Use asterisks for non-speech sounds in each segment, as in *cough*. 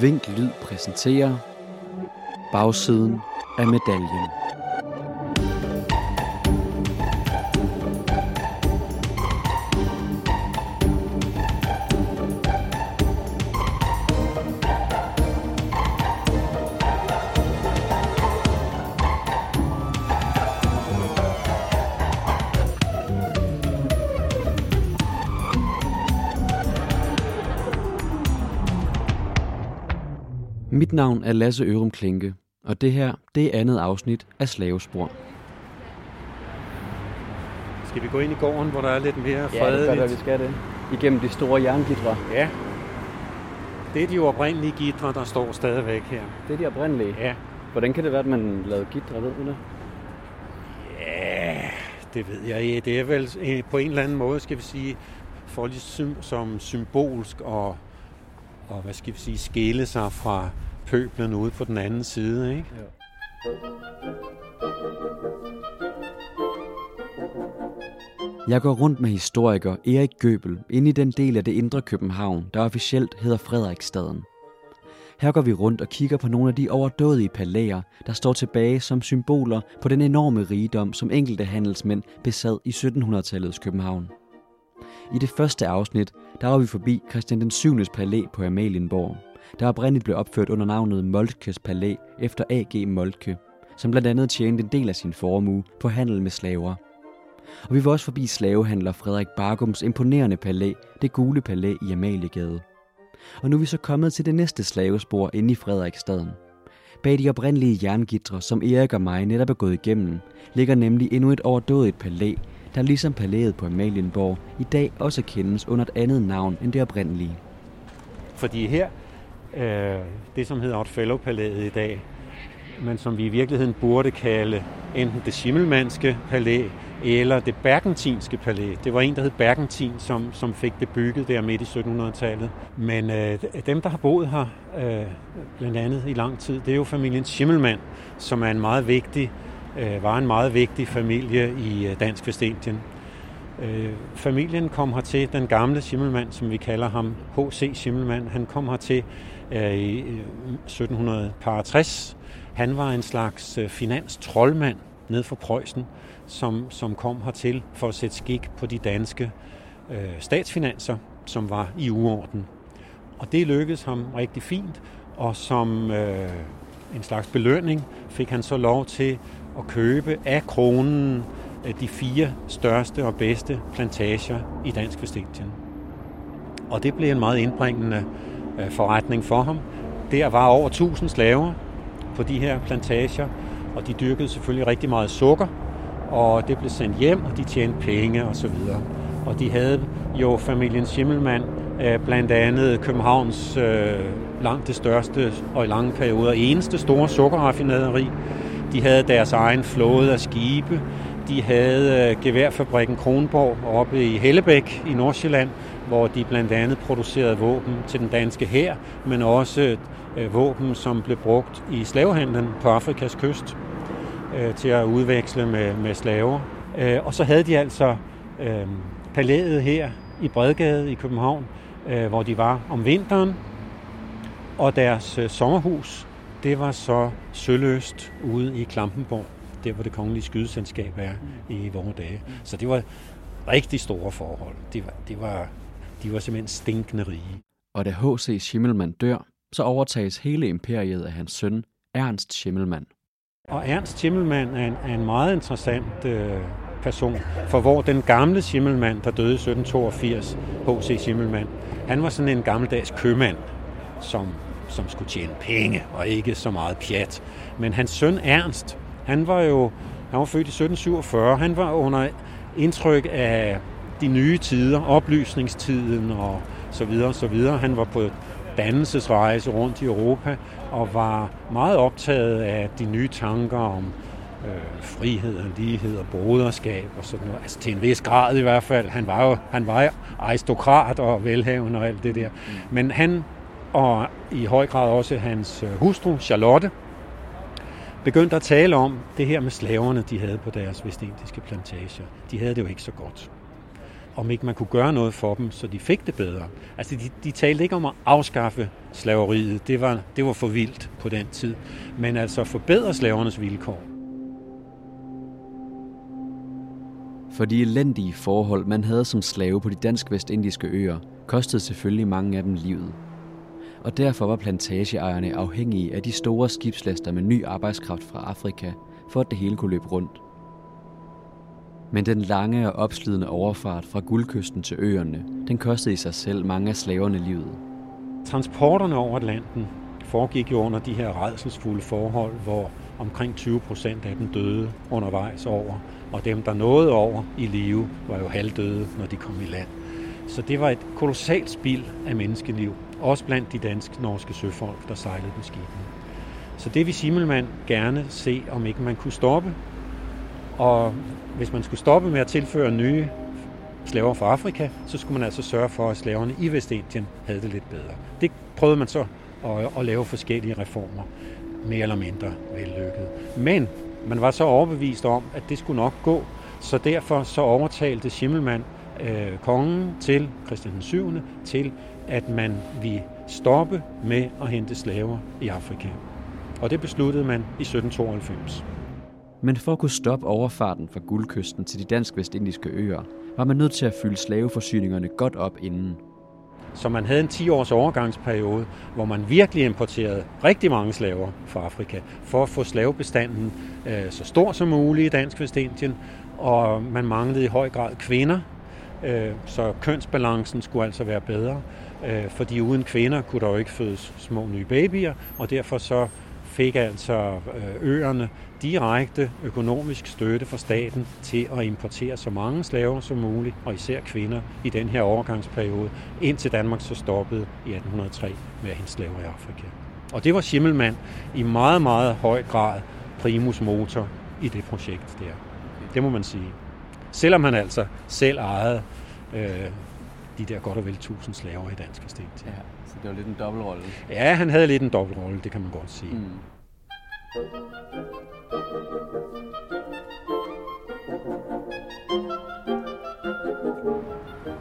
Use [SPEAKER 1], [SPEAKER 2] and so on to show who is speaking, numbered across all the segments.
[SPEAKER 1] Vink Lyd præsenterer Bagsiden af medaljen. Mit navn er Lasse Ørum Klinke, og det her, det er andet afsnit af Slavespor.
[SPEAKER 2] Skal vi gå ind i gården, hvor der er lidt mere
[SPEAKER 1] Ja, det
[SPEAKER 2] fredeligt?
[SPEAKER 1] gør det, vi skal det. Igennem de store jerngitre.
[SPEAKER 2] Ja. Det er de oprindelige gitre, der står stadigvæk her.
[SPEAKER 1] Det er de oprindelige.
[SPEAKER 2] Ja.
[SPEAKER 1] Hvordan kan det være, at man lavede gitre, ved du det?
[SPEAKER 2] Ja, det ved jeg ikke. Det er vel øh, på en eller anden måde, skal vi sige, for ligesom som symbolsk og, og hvad skal vi sige, skille sig fra pøblen ude på den anden side, ikke?
[SPEAKER 1] Jeg går rundt med historiker Erik Gøbel ind i den del af det indre København, der officielt hedder Frederiksstaden. Her går vi rundt og kigger på nogle af de overdådige palæer, der står tilbage som symboler på den enorme rigdom, som enkelte handelsmænd besad i 1700-tallets København. I det første afsnit, der var vi forbi Christian den 7. palæ på Amalienborg, der oprindeligt blev opført under navnet Moltkes Palæ efter A.G. Moltke, som blandt andet tjente en del af sin formue på handel med slaver. Og vi var også forbi slavehandler Frederik Bargums imponerende palæ, det gule palæ i Amaliegade. Og nu er vi så kommet til det næste slavespor inde i Frederiksstaden. Bag de oprindelige jerngitre, som Erik og mig netop er gået igennem, ligger nemlig endnu et overdådigt palæ, der ligesom palæet på Amalienborg i dag også kendes under et andet navn end det oprindelige.
[SPEAKER 2] Fordi her, øh, det som hedder Otfellow-palæet i dag, men som vi i virkeligheden burde kalde enten det Schimmelmannske palæ eller det Bergentinske palæ. Det var en, der hed Bergentin, som, som fik det bygget der midt i 1700-tallet. Men øh, dem, der har boet her øh, blandt andet i lang tid, det er jo familien Schimmelmann, som er en meget vigtig, øh, var en meget vigtig familie i øh, Dansk Vestindien. Øh, familien kom hertil, den gamle Schimmelmann, som vi kalder ham, H.C. Schimmelmann, han kom hertil øh, i øh, 1760. Han var en slags øh, finanstrollmand ned fra Preussen, som, som kom hertil for at sætte skik på de danske øh, statsfinanser, som var i uorden. Og det lykkedes ham rigtig fint, og som øh, en slags belønning fik han så lov til at købe af kronen øh, de fire største og bedste plantager i Dansk Vestindien. Og det blev en meget indbringende øh, forretning for ham. Der var over 1000 slaver på de her plantager, og de dyrkede selvfølgelig rigtig meget sukker, og det blev sendt hjem, og de tjente penge og så videre. Og de havde jo familien Schimmelmann, øh, blandt andet Københavns langt det største og i lange perioder eneste store sukkerraffinaderi. De havde deres egen flåde af skibe. De havde øh, geværfabrikken Kronborg oppe i Hellebæk i Nordsjælland, hvor de blandt andet producerede våben til den danske hær, men også øh, våben, som blev brugt i slavehandlen på Afrikas kyst øh, til at udveksle med, med slaver. Og så havde de altså øh, palæet her i Bredgade i København, øh, hvor de var om vinteren, og deres øh, sommerhus, det var så søløst ude i Klampenborg, der hvor det kongelige skydeselskab er i vore dage. Så det var rigtig store forhold. Det var, det var, de var simpelthen stinkende rige.
[SPEAKER 1] Og da H.C. Schimmelmann dør, så overtages hele imperiet af hans søn, Ernst Schimmelmann.
[SPEAKER 2] Og Ernst Schimmelmann er en, er en meget interessant øh, person, for hvor den gamle Schimmelmann, der døde i 1782, H.C. Schimmelmann, han var sådan en gammeldags købmand, som, som skulle tjene penge og ikke så meget pjat. Men hans søn Ernst, han var jo han var født i 1747, han var under indtryk af de nye tider, oplysningstiden og så videre og så videre. Han var på dannelsesrejse rundt i Europa og var meget optaget af de nye tanker om øh, frihed og lighed og broderskab og sådan noget. Altså til en vis grad i hvert fald. Han var jo han var aristokrat og velhavende og alt det der. Men han og i høj grad også hans øh, hustru Charlotte begyndte at tale om det her med slaverne, de havde på deres vestindiske plantager. De havde det jo ikke så godt. om ikke man kunne gøre noget for dem, så de fik det bedre. Altså, de, de talte ikke om at afskaffe slaveriet. Det var, det var for vildt på den tid. Men altså forbedre slavernes vilkår.
[SPEAKER 1] For de elendige forhold, man havde som slave på de dansk-vestindiske øer, kostede selvfølgelig mange af dem livet. Og derfor var plantageejerne afhængige af de store skibslaster med ny arbejdskraft fra Afrika, for at det hele kunne løbe rundt. Men den lange og opslidende overfart fra guldkysten til øerne, den kostede i sig selv mange af slaverne livet.
[SPEAKER 2] Transporterne over Atlanten foregik jo under de her redselsfulde forhold, hvor omkring 20 procent af dem døde undervejs over, og dem, der nåede over i live, var jo halvdøde, når de kom i land. Så det var et kolossalt spild af menneskeliv, også blandt de dansk-norske søfolk, der sejlede på skibene. Så det vil Simmelmann gerne se, om ikke man kunne stoppe. Og hvis man skulle stoppe med at tilføre nye slaver fra Afrika, så skulle man altså sørge for, at slaverne i Vestindien havde det lidt bedre. Det prøvede man så at, at lave forskellige reformer, mere eller mindre vellykket. Men man var så overbevist om, at det skulle nok gå, så derfor så overtalte Schimmelmann øh, kongen til Christian den 7. til, at man ville stoppe med at hente slaver i Afrika. Og det besluttede man i 1792.
[SPEAKER 1] Men for at kunne stoppe overfarten fra guldkysten til de dansk-vestindiske øer, var man nødt til at fylde slaveforsyningerne godt op inden.
[SPEAKER 2] Så man havde en 10-års overgangsperiode, hvor man virkelig importerede rigtig mange slaver fra Afrika, for at få slavebestanden øh, så stor som muligt i Dansk Vestindien, og man manglede i høj grad kvinder, Øh, så kønsbalancen skulle altså være bedre, øh, fordi uden kvinder kunne der jo ikke fødes små nye babyer, og derfor så fik altså øh, øerne direkte økonomisk støtte fra staten til at importere så mange slaver som muligt, og især kvinder i den her overgangsperiode, indtil Danmark så stoppede i 1803 med at hente slaver i Afrika. Og det var Schimmelmann i meget, meget høj grad primus motor i det projekt der. Det må man sige. Selvom han altså selv ejede øh, de der godt og vel tusind slaver i dansk estet.
[SPEAKER 1] Ja, så det var lidt en dobbeltrolle.
[SPEAKER 2] Ja, han havde lidt en dobbeltrolle, det kan man godt sige. Mm.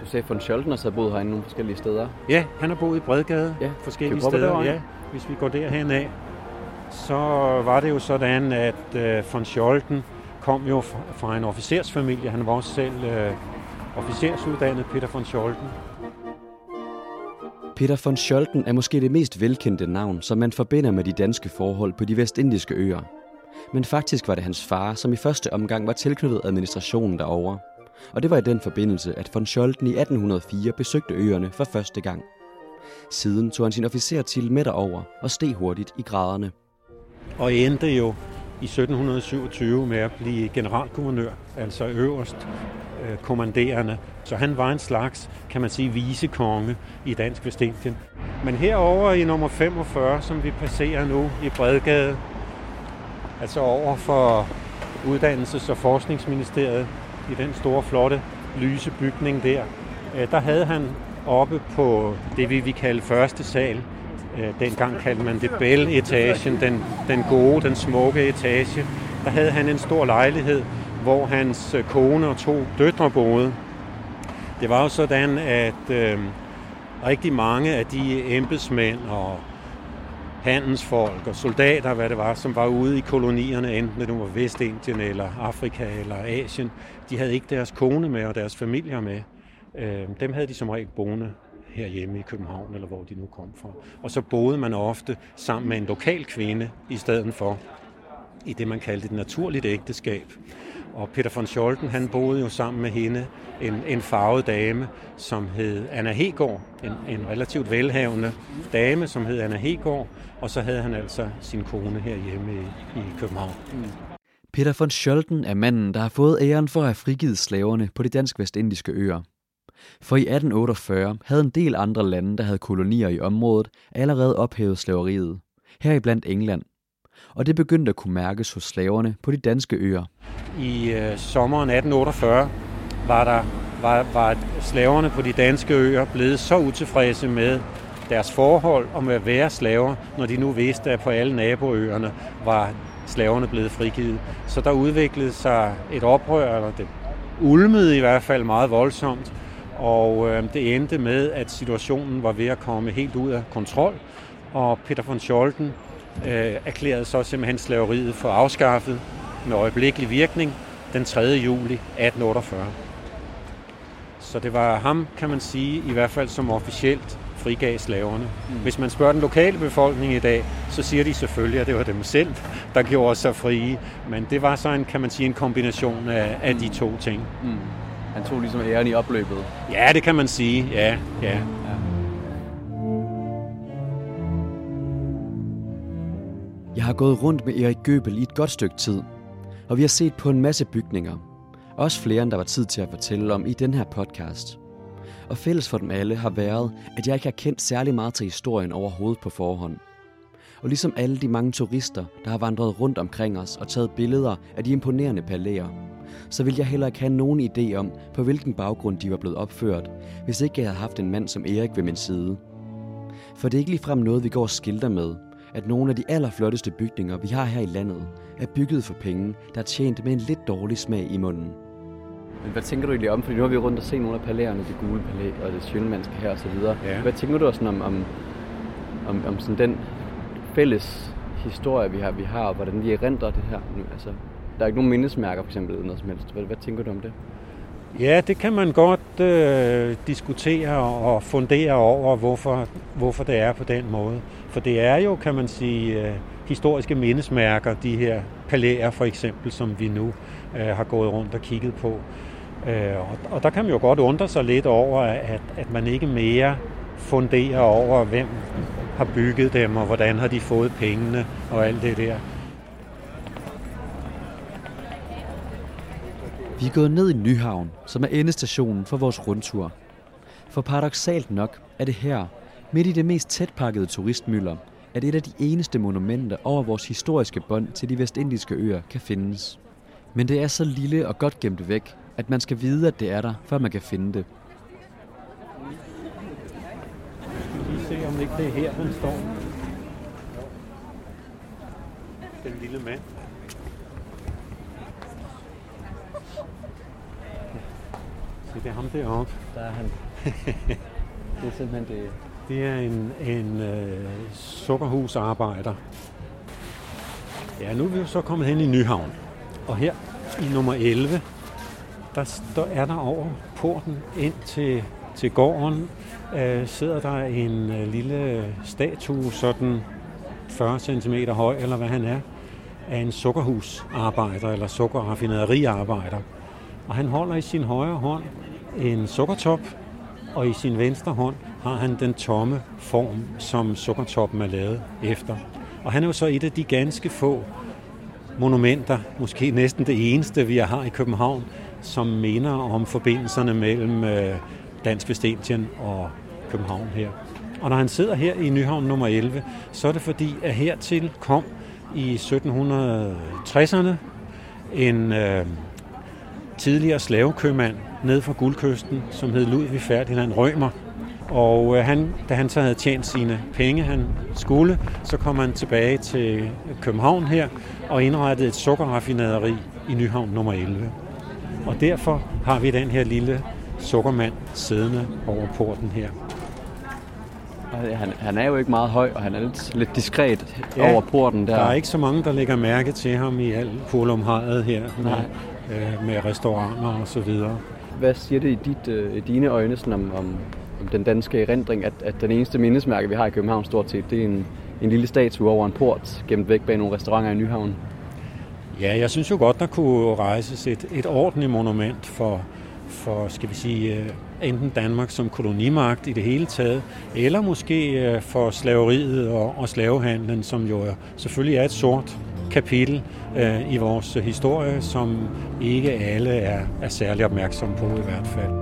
[SPEAKER 1] Du sagde von Scholten har boet herinde nogle forskellige steder.
[SPEAKER 2] Ja, han har boet i Bredgade ja. forskellige steder. Derovre? Ja, hvis vi går derhen af, så var det jo sådan, at uh, von Scholten kom jo fra en officersfamilie. Han var også selv uh, officersuddannet, Peter von Scholten.
[SPEAKER 1] Peter von Scholten er måske det mest velkendte navn, som man forbinder med de danske forhold på de vestindiske øer. Men faktisk var det hans far, som i første omgang var tilknyttet administrationen derovre. Og det var i den forbindelse, at von Scholten i 1804 besøgte øerne for første gang. Siden tog han sin officertitel med derover og steg hurtigt i graderne.
[SPEAKER 2] Og endte jo i 1727 med at blive generalguvernør, altså øverst øh, kommanderende. Så han var en slags, kan man sige, visekonge i Dansk Vestindien. Men herover i nummer 45, som vi passerer nu i Bredgade, altså over for Uddannelses- og Forskningsministeriet, i den store, flotte, lyse bygning der, øh, der havde han oppe på det, vi vil kalde første sal. Øh, dengang kaldte man det Bell-etagen, den, den gode, den smukke etage. Der havde han en stor lejlighed, hvor hans øh, kone og to døtre boede. Det var jo sådan, at øh, rigtig mange af de embedsmænd og handelsfolk og soldater, hvad det var, som var ude i kolonierne, enten det nu var Vestindien eller Afrika eller Asien, de havde ikke deres kone med og deres familier med. Øh, dem havde de som regel boende herhjemme i København, eller hvor de nu kom fra. Og så boede man ofte sammen med en lokal kvinde i stedet for i det, man kaldte et naturligt ægteskab. Og Peter von Scholten, han boede jo sammen med hende, en, en farvet dame, som hed Anna Hegård, en, en relativt velhavende dame, som hed Anna Hegård, og så havde han altså sin kone herhjemme i, i København.
[SPEAKER 1] Peter von Scholten er manden, der har fået æren for at have frigivet slaverne på de dansk-vestindiske øer. For i 1848 havde en del andre lande, der havde kolonier i området, allerede ophævet slaveriet. Heriblandt England. Og det begyndte at kunne mærkes hos slaverne på de danske øer.
[SPEAKER 2] I øh, sommeren 1848 var, der, var, var slaverne på de danske øer blevet så utilfredse med deres forhold og med at være slaver, når de nu vidste, at på alle naboøerne var slaverne blevet frigivet. Så der udviklede sig et oprør, eller det ulmede i hvert fald meget voldsomt, og øh, det endte med, at situationen var ved at komme helt ud af kontrol, og Peter von Scholten øh, erklærede så simpelthen slaveriet for afskaffet med øjeblikkelig virkning den 3. juli 1848. Så det var ham, kan man sige, i hvert fald som officielt frigav slaverne. Mm. Hvis man spørger den lokale befolkning i dag, så siger de selvfølgelig, at det var dem selv, der gjorde sig frie. Men det var så en, kan man sige, en kombination af, af de to ting. Mm.
[SPEAKER 1] Han tog ligesom æren i opløbet.
[SPEAKER 2] Ja, det kan man sige. Ja, ja. ja.
[SPEAKER 1] Jeg har gået rundt med Erik Gøbel i et godt stykke tid, og vi har set på en masse bygninger. Også flere, end der var tid til at fortælle om i den her podcast. Og fælles for dem alle har været, at jeg ikke har kendt særlig meget til historien overhovedet på forhånd. Og ligesom alle de mange turister, der har vandret rundt omkring os og taget billeder af de imponerende palæer, så ville jeg heller ikke have nogen idé om, på hvilken baggrund de var blevet opført, hvis ikke jeg havde haft en mand som Erik ved min side. For det er ikke ligefrem noget, vi går og skilter med, at nogle af de allerflotteste bygninger, vi har her i landet, er bygget for penge, der er tjent med en lidt dårlig smag i munden. Men hvad tænker du egentlig om, fordi nu har vi rundt og set nogle af palæerne, det gule palæ og det sjønlandske her osv. Ja. Hvad tænker du sådan om, om, om, om sådan den fælles historie, vi har, vi har, og hvordan vi erindrer det her? Altså, der er ikke nogen mindesmærker for eksempel, eller noget som helst. Hvad, hvad tænker du om det?
[SPEAKER 2] Ja, det kan man godt øh, diskutere og fundere over, hvorfor, hvorfor det er på den måde. For det er jo, kan man sige, øh, historiske mindesmærker, de her palæer for eksempel, som vi nu øh, har gået rundt og kigget på. Øh, og, og der kan man jo godt undre sig lidt over, at, at man ikke mere funderer over, hvem har bygget dem, og hvordan har de fået pengene, og alt det der.
[SPEAKER 1] Vi er gået ned i Nyhavn, som er endestationen for vores rundtur. For paradoxalt nok er det her, midt i det mest tætpakkede turistmøller, at et af de eneste monumenter over vores historiske bånd til de vestindiske øer kan findes. Men det er så lille og godt gemt væk, at man skal vide, at det er der, før man kan finde det.
[SPEAKER 2] Skal se, om ikke det er her, den står. Den lille mand. Det er ham deroppe.
[SPEAKER 1] Der er han. *laughs* det er simpelthen det.
[SPEAKER 2] Det er en, en øh, sukkerhusarbejder. Ja, nu er vi jo så kommet hen i Nyhavn. Og her i nummer 11, der, der er der over porten ind til, til gården, øh, sidder der en øh, lille statue, sådan 40 cm høj, eller hvad han er, af en sukkerhusarbejder eller sukkerraffinaderiarbejder. Og han holder i sin højre hånd en sukkertop, og i sin venstre hånd har han den tomme form, som sukkertoppen er lavet efter. Og han er jo så et af de ganske få monumenter, måske næsten det eneste, vi har i København, som minder om forbindelserne mellem øh, Dansk Vestindien og København her. Og når han sidder her i Nyhavn nummer 11, så er det fordi, at hertil kom i 1760'erne en øh, tidligere slavekøbmand ned fra Guldkysten, som hed Ludvig Ferdinand Rømer. Og øh, han, da han så havde tjent sine penge, han skulle, så kom han tilbage til København her og indrettede et sukkerraffinaderi i Nyhavn nummer 11. Og derfor har vi den her lille sukkermand siddende over porten her.
[SPEAKER 1] Han, han er jo ikke meget høj, og han er lidt, lidt diskret ja, over porten der.
[SPEAKER 2] der er ikke så mange, der lægger mærke til ham i al polumhajet her med, øh, med restauranter og så videre.
[SPEAKER 1] Hvad siger det i dit, øh, dine øjne sådan om, om, om den danske erindring, at, at den eneste mindesmærke, vi har i København stort set, det er en, en lille statue over en port, gemt væk bag nogle restauranter i Nyhavn?
[SPEAKER 2] Ja, jeg synes jo godt, der kunne rejses et, et ordentligt monument for, for, skal vi sige, øh, enten Danmark som kolonimagt i det hele taget, eller måske for slaveriet og, og slavehandlen, som jo selvfølgelig er et sort kapitel øh, i vores historie, som ikke alle er, er særlig opmærksomme på i hvert fald.